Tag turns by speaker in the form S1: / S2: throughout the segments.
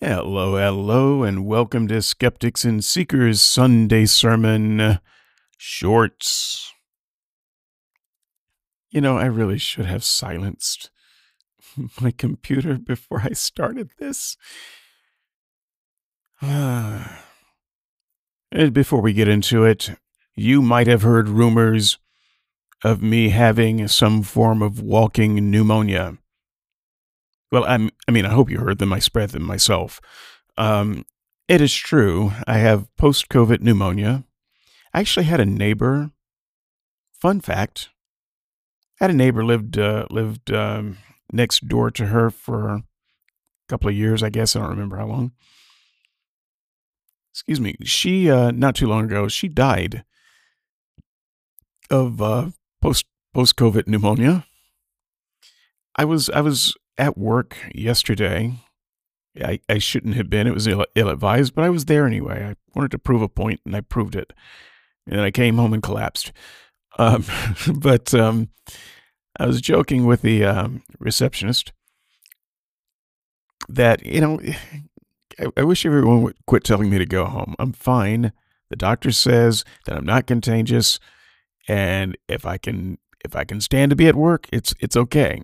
S1: Hello, hello, and welcome to Skeptics and Seekers Sunday Sermon Shorts. You know, I really should have silenced my computer before I started this. and before we get into it, you might have heard rumors of me having some form of walking pneumonia. Well, I'm, I mean, I hope you heard them. I spread them myself. Um, it is true. I have post COVID pneumonia. I actually had a neighbor. Fun fact: I had a neighbor lived uh, lived um, next door to her for a couple of years. I guess I don't remember how long. Excuse me. She uh, not too long ago she died of uh, post post COVID pneumonia. I was I was at work yesterday. I, I shouldn't have been. It was ill, ill advised, but I was there anyway. I wanted to prove a point, and I proved it. And I came home and collapsed. Um, but um, I was joking with the um, receptionist that, you know, I, I wish everyone would quit telling me to go home. I'm fine. The doctor says that I'm not contagious, and if I can if I can stand to be at work, it's it's okay.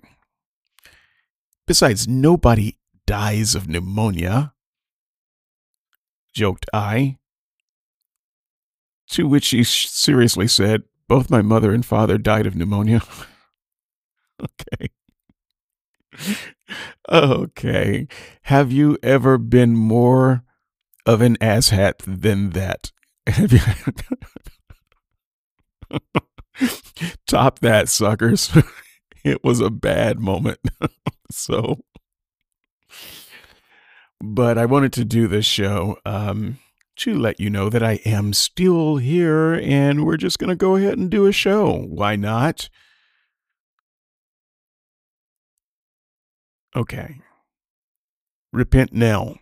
S1: Besides, nobody dies of pneumonia, joked I. To which she seriously said, Both my mother and father died of pneumonia. okay. okay. Have you ever been more of an asshat than that? Have you. Top that, suckers. It was a bad moment. so, but I wanted to do this show um, to let you know that I am still here and we're just going to go ahead and do a show. Why not? Okay. Repent now.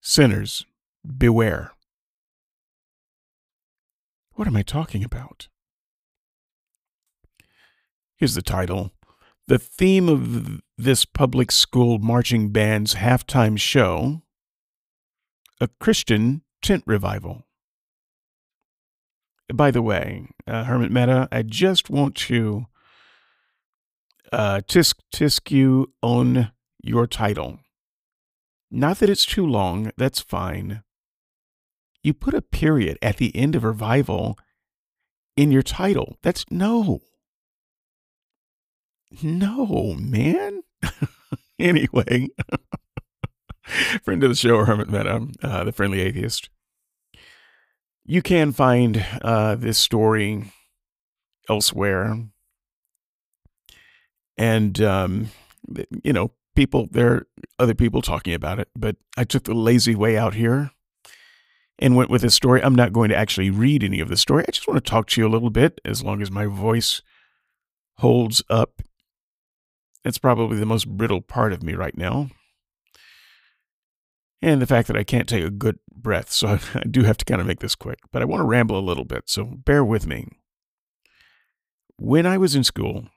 S1: Sinners, beware. What am I talking about? Here's the title. The theme of this public school marching band's halftime show a Christian tent revival. By the way, uh, Hemant Mehta, I just want to uh, tisk tisk you on your title. Not that it's too long, that's fine. You put a period at the end of revival in your title. That's no. No, man. anyway, friend of the show, Hemant Mehta, uh, the friendly atheist. You can find uh, this story elsewhere. And, um, you know, people, there are other people talking about it, but I took the lazy way out here and went with this story. I'm not going to actually read any of the story. I just want to talk to you a little bit as long as my voice holds up it's probably the most brittle part of me right now. And the fact that I can't take a good breath, so I do have to kind of make this quick. But I want to ramble a little bit, so bear with me. When I was in school,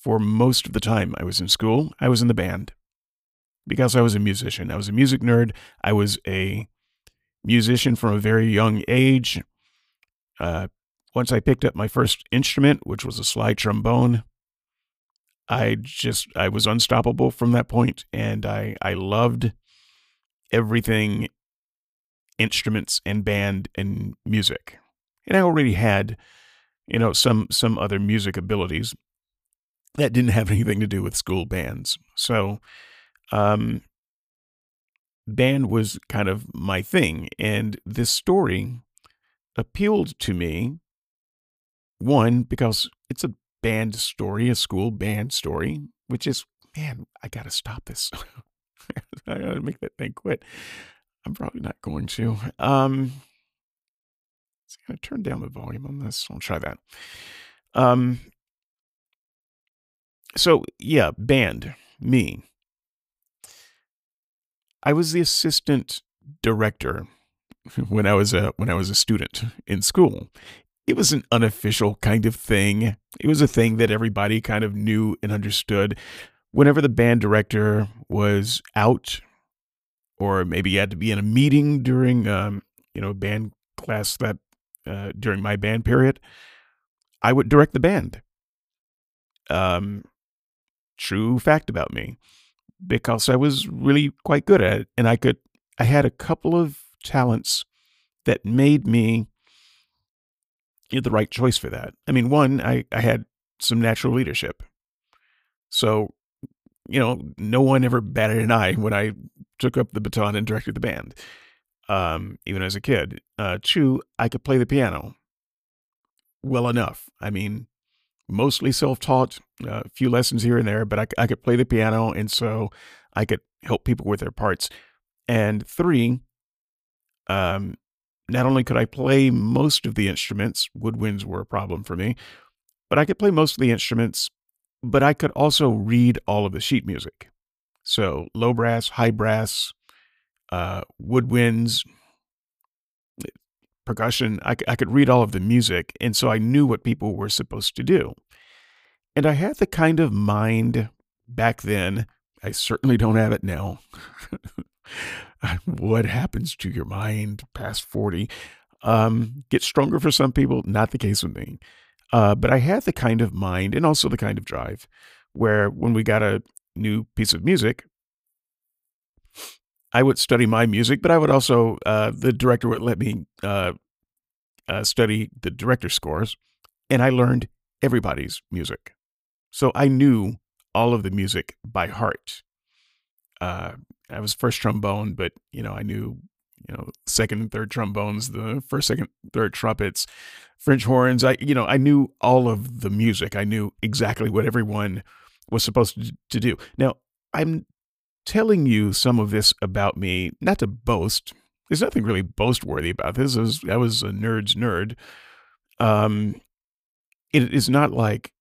S1: for most of the time I was in school, I was in the band because I was a musician. I was a music nerd. I was a musician from a very young age. Uh, once I picked up my first instrument, which was a slide trombone, I just I was unstoppable from that point and I I loved everything instruments and band and music. And I already had you know some some other music abilities that didn't have anything to do with school bands. So um band was kind of my thing and this story appealed to me one because it's a band story, a school band story, which is, man, I got to stop this. I got to make that thing quit. I'm probably not going to. Um, I'm going to turn down the volume on this. I'll try that. Um, so yeah, band, me. I was the assistant director when I was a when I was a student in school, it was an unofficial kind of thing. It was a thing that everybody kind of knew and understood. Whenever the band director was out or maybe you had to be in a meeting during, um, you know, band class that uh, during my band period, I would direct the band. Um, true fact about me, because I was really quite good at it, and I could. I had a couple of talents that made me the right choice for that. I mean, one, I, I had some natural leadership. So, you know, no one ever batted an eye when I took up the baton and directed the band, um, even as a kid. Uh, two, I could play the piano well enough. I mean, mostly self taught, a uh, few lessons here and there, but I, I could play the piano. And so I could help people with their parts. And three, um, not only could I play most of the instruments, woodwinds were a problem for me, but I could play most of the instruments, but I could also read all of the sheet music. So low brass, high brass, uh, woodwinds, percussion, I, I could read all of the music. And so I knew what people were supposed to do. And I had the kind of mind back then, I certainly don't have it now. what happens to your mind past 40 um, gets stronger for some people, not the case with me. Uh, but I had the kind of mind and also the kind of drive where when we got a new piece of music, I would study my music, but I would also, uh, the director would let me uh, uh study the director's scores, and I learned everybody's music. So I knew all of the music by heart. I was first trombone, but you know, I knew you know second and third trombones, the first, second, third trumpets, French horns. I you know I knew all of the music. I knew exactly what everyone was supposed to, to do. Now I'm telling you some of this about me, not to boast. There's nothing really boast worthy about this. I was, I was a nerd's nerd. Um, it is not like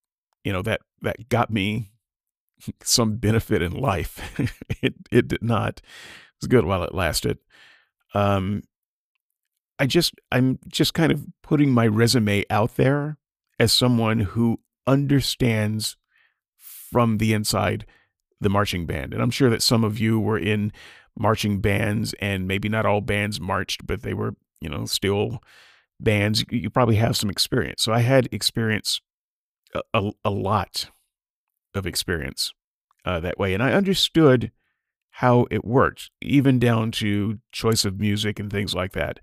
S1: you know that that got me some benefit in life. it it did not. It was good while it lasted. Um, I just I'm just kind of putting my resume out there as someone who understands from the inside the marching band. And I'm sure that some of you were in marching bands and maybe not all bands marched, but they were, you know, still bands. You probably have some experience. So I had experience a, a, a lot of experience uh, that way. And I understood how it worked, even down to choice of music and things like that.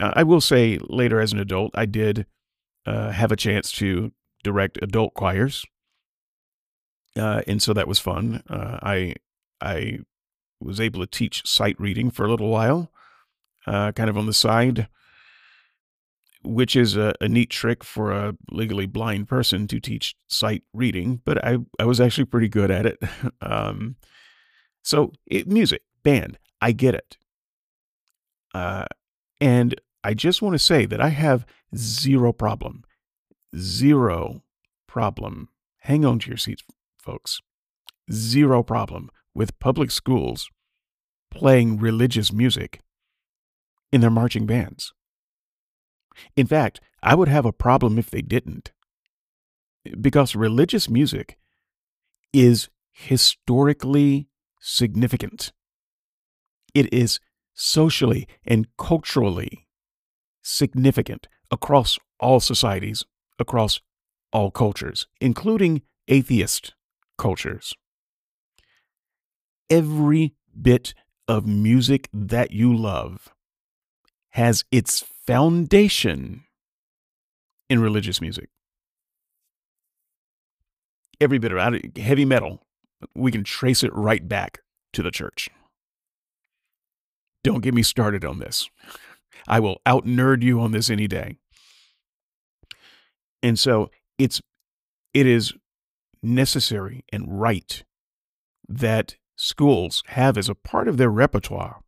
S1: Uh, I will say later as an adult, I did uh, have a chance to direct adult choirs. Uh, and so that was fun. Uh, I I was able to teach sight reading for a little while, uh, kind of on the side which is a, a, neat trick for a legally blind person to teach sight reading, but I, I was actually pretty good at it. um, so, it, music, band, I get it. Uh, and I just want to say that I have zero problem, zero problem. Hang on to your seats, folks. Zero problem with public schools playing religious music in their marching bands. In fact, I would have a problem if they didn't. Because religious music is historically significant. It is socially and culturally significant across all societies, across all cultures, including atheist cultures. Every bit of music that you love has its foundation in religious music. Every bit of heavy metal, we can trace it right back to the church. Don't get me started on this. I will out nerd you on this any day. And so it's it is necessary and right that schools have as a part of their repertoire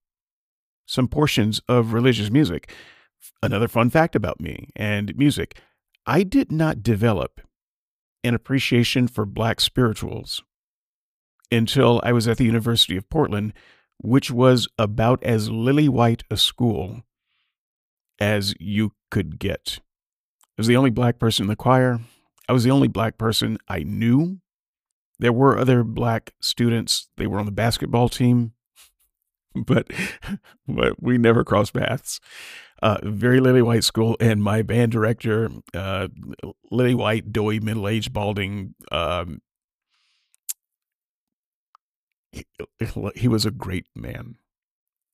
S1: some portions of religious music. Another fun fact about me and music I did not develop an appreciation for black spirituals until I was at the University of Portland, which was about as lily white a school as you could get. I was the only black person in the choir. I was the only black person I knew. There were other black students, they were on the basketball team. but but we never crossed paths. Uh, very Lily White school, and my band director, uh, Lily White, doughy, middle aged, balding. Um, he, he was a great man,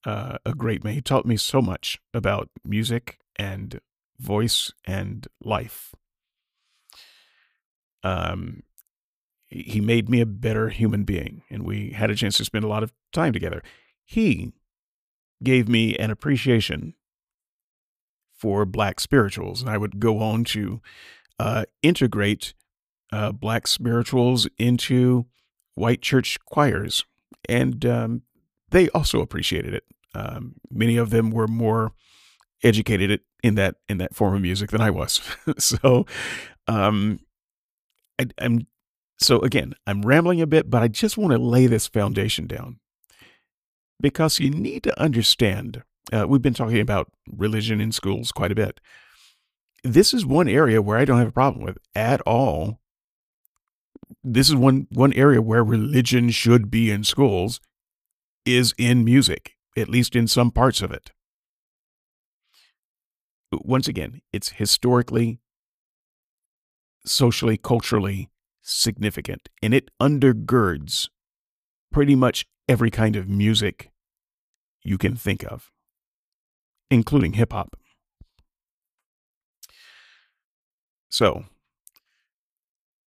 S1: uh, a great man. He taught me so much about music and voice and life. Um, he made me a better human being, and we had a chance to spend a lot of time together. He gave me an appreciation for black spirituals, and I would go on to uh, integrate uh, black spirituals into white church choirs, and um, they also appreciated it. Um, many of them were more educated in that in that form of music than I was, so um, I, I'm so again, I'm rambling a bit, but I just want to lay this foundation down because you need to understand. Uh, we've been talking about religion in schools quite a bit. This is one area where I don't have a problem with at all. This is one one area where religion should be in schools is in music, at least in some parts of it. Once again, it's historically, socially, culturally significant and it undergirds pretty much every kind of music you can think of, including hip hop. So,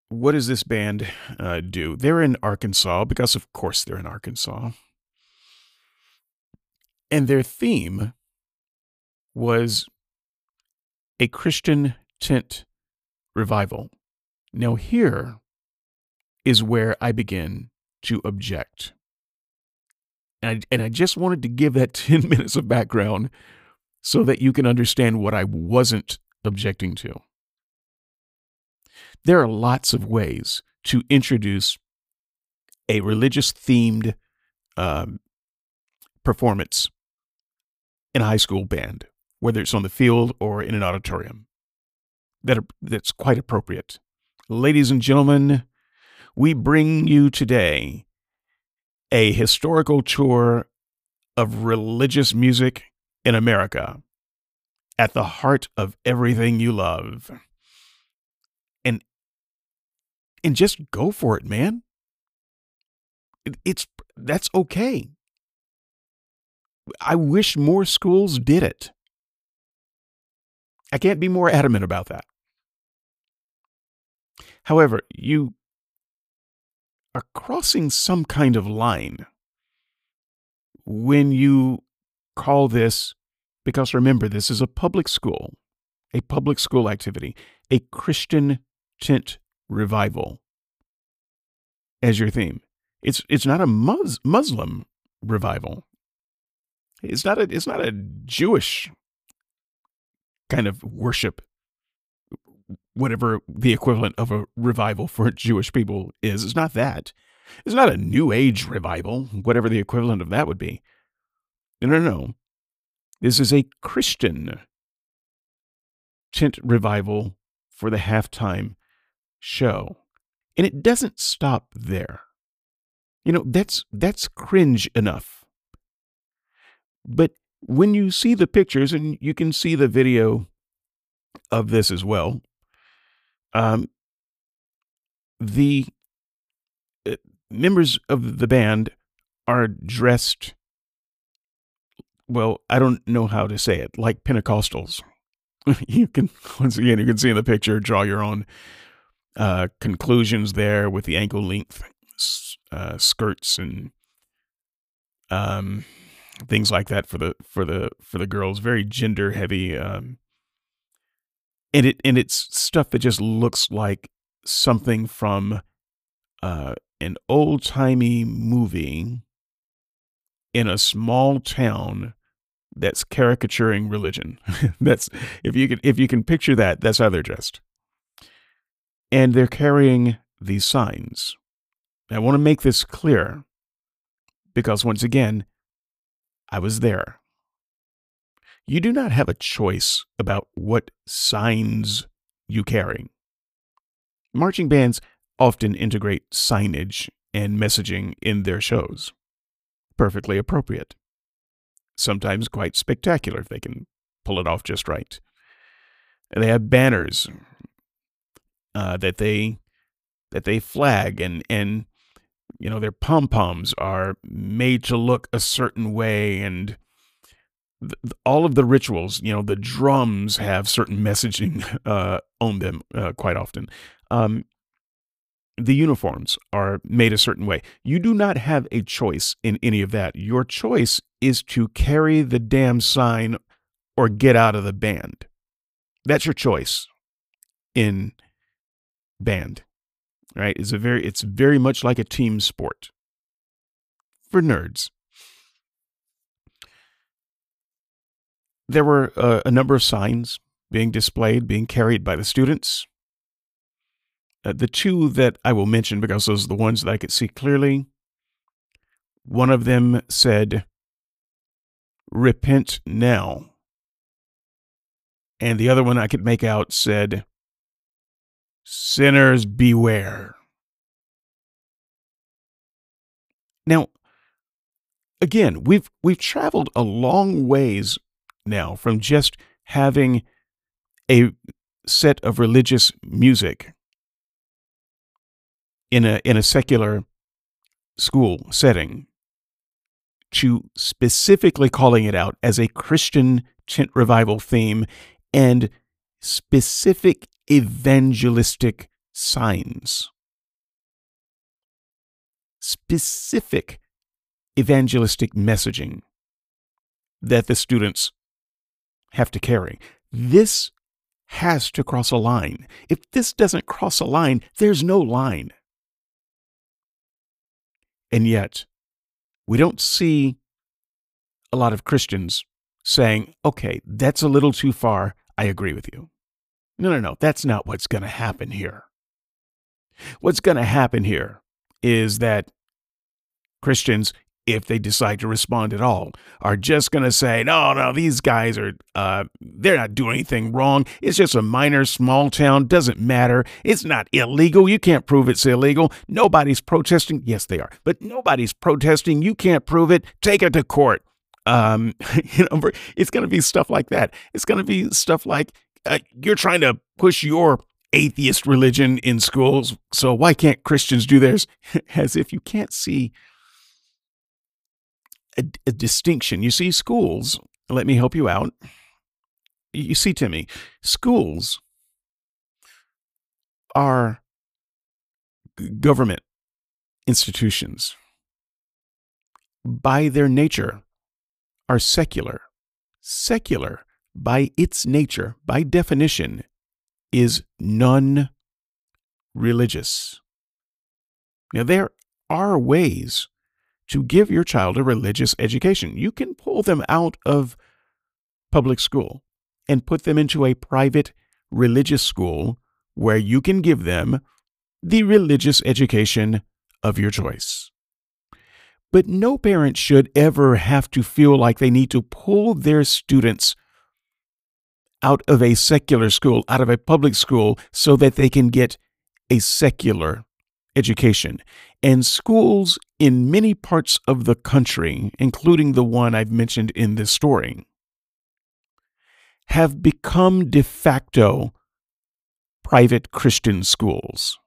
S1: what does this band uh, do? They're in Arkansas because, of course, they're in Arkansas. And their theme was a Christian tent revival. Now, here is where I begin to object. And I, and I just wanted to give that 10 minutes of background so that you can understand what I wasn't objecting to. There are lots of ways to introduce a religious themed um, performance in a high school band, whether it's on the field or in an auditorium. That are, that's quite appropriate. Ladies and gentlemen, we bring you today a historical tour of religious music in America at the heart of everything you love. And and just go for it, man. It's that's okay. I wish more schools did it. I can't be more adamant about that. However, you are crossing some kind of line when you call this, because remember, this is a public school, a public school activity, a Christian tent revival as your theme. It's it's not a Mus- Muslim revival. It's not a it's not a Jewish kind of worship whatever the equivalent of a revival for Jewish people is. It's not that. It's not a New Age revival, whatever the equivalent of that would be. No, no, no. This is a Christian tent revival for the halftime show. And it doesn't stop there. You know, that's that's cringe enough. But when you see the pictures and you can see the video of this as well, um, the uh, members of the band are dressed, well, I don't know how to say it, like Pentecostals. you can, once again, you can see in the picture, draw your own uh, conclusions there with the ankle length uh, skirts and um, things like that for the for the for the girls. Very gender heavy um, and it and it's stuff that just looks like something from uh, an old timey movie in a small town that's caricaturing religion. that's if you can if you can picture that, that's how they're dressed. And they're carrying these signs. I want to make this clear because once again, I was there you do not have a choice about what signs you carry. Marching bands often integrate signage and messaging in their shows. Perfectly appropriate. sometimes quite spectacular if they can pull it off just right. They have banners uh, that they that they flag and and you know their pom poms are made to look a certain way and all of the rituals you know the drums have certain messaging uh, on them uh, quite often um, the uniforms are made a certain way you do not have a choice in any of that your choice is to carry the damn sign or get out of the band that's your choice in band right? It's a very it's very much like a team sport for nerds. There were uh, a number of signs being displayed, being carried by the students. Uh, the two that I will mention because those are the ones that I could see clearly. One of them said, Repent now. And the other one I could make out said, Sinners beware. Now, again, we've we've traveled a long ways now from just having a set of religious music in a in a secular school setting to specifically calling it out as a Christian tent revival theme and specific evangelistic signs. Specific evangelistic messaging that the students have to carry. This has to cross a line. If this doesn't cross a line, there's no line. And yet, we don't see a lot of Christians saying, okay, that's a little too far. I agree with you. No, no, no. That's not what's going to happen here. What's going to happen here is that Christians, if they decide to respond at all, are just going to say, no, no, these guys are, uh, they're not doing anything wrong. It's just a minor small town. Doesn't matter. It's not illegal. You can't prove it's illegal. Nobody's protesting. Yes, they are. But nobody's protesting. You can't prove it. Take it to court. Um, you know, it's going to be stuff like that. It's going to be stuff like, uh, you're trying to push your atheist religion in schools, so why can't Christians do theirs? As if you can't see a, a distinction. You see, schools, let me help you out. You see, Timmy, schools are government institutions by their nature are secular. Secular by its nature, by definition, is non religious. Now, there are ways to give your child a religious education. You can pull them out of public school and put them into a private religious school where you can give them the religious education of your choice. But no parent should ever have to feel like they need to pull their students out of a secular school, out of a public school, so that they can get a secular education. And schools in many parts of the country, including the one I've mentioned in this story, have become de facto private Christian schools.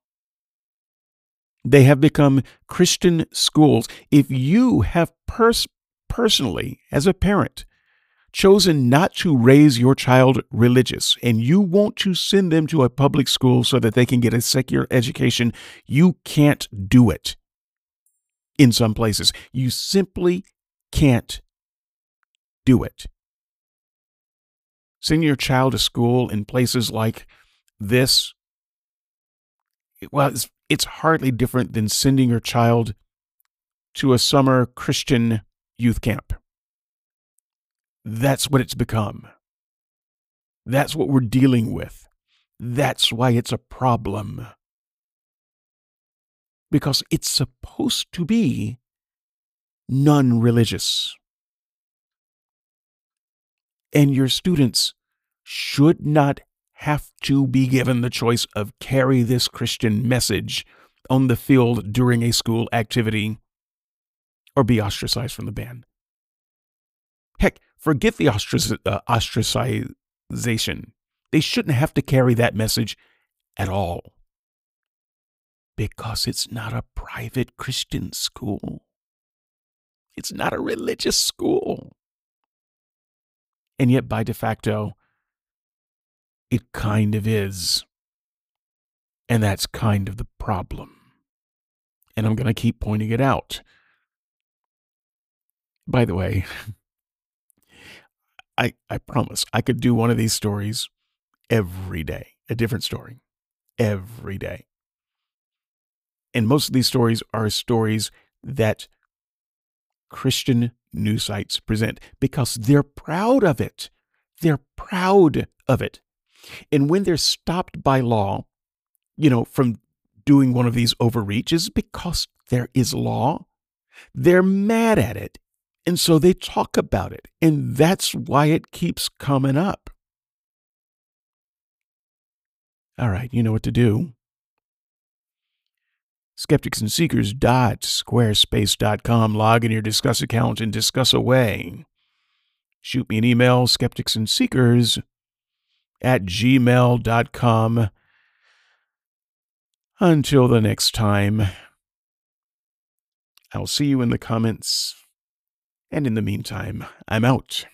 S1: They have become Christian schools. If you have pers- personally, as a parent, chosen not to raise your child religious and you want to send them to a public school so that they can get a secular education, you can't do it. In some places, you simply can't do it. Send your child to school in places like this. Well, it's, it's hardly different than sending your child to a summer Christian youth camp. That's what it's become. That's what we're dealing with. That's why it's a problem. Because it's supposed to be non religious. And your students should not have to be given the choice of carry this Christian message on the field during a school activity or be ostracized from the band. Heck, forget the ostrac- uh, ostracization. They shouldn't have to carry that message at all. Because it's not a private Christian school. It's not a religious school. And yet, by de facto, it kind of is. And that's kind of the problem. And I'm going to keep pointing it out. By the way, I, I promise I could do one of these stories every day, a different story every day. And most of these stories are stories that Christian news sites present because they're proud of it. They're proud of it. And when they're stopped by law, you know, from doing one of these overreaches because there is law, they're mad at it. And so they talk about it. And that's why it keeps coming up. All right, you know what to do. Skepticsandseekers.squarespace.com. Log in your Disqus account and discuss away. Shoot me an email, skepticsandseekers at gmail.com. Until the next time, I'll see you in the comments. And in the meantime, I'm out.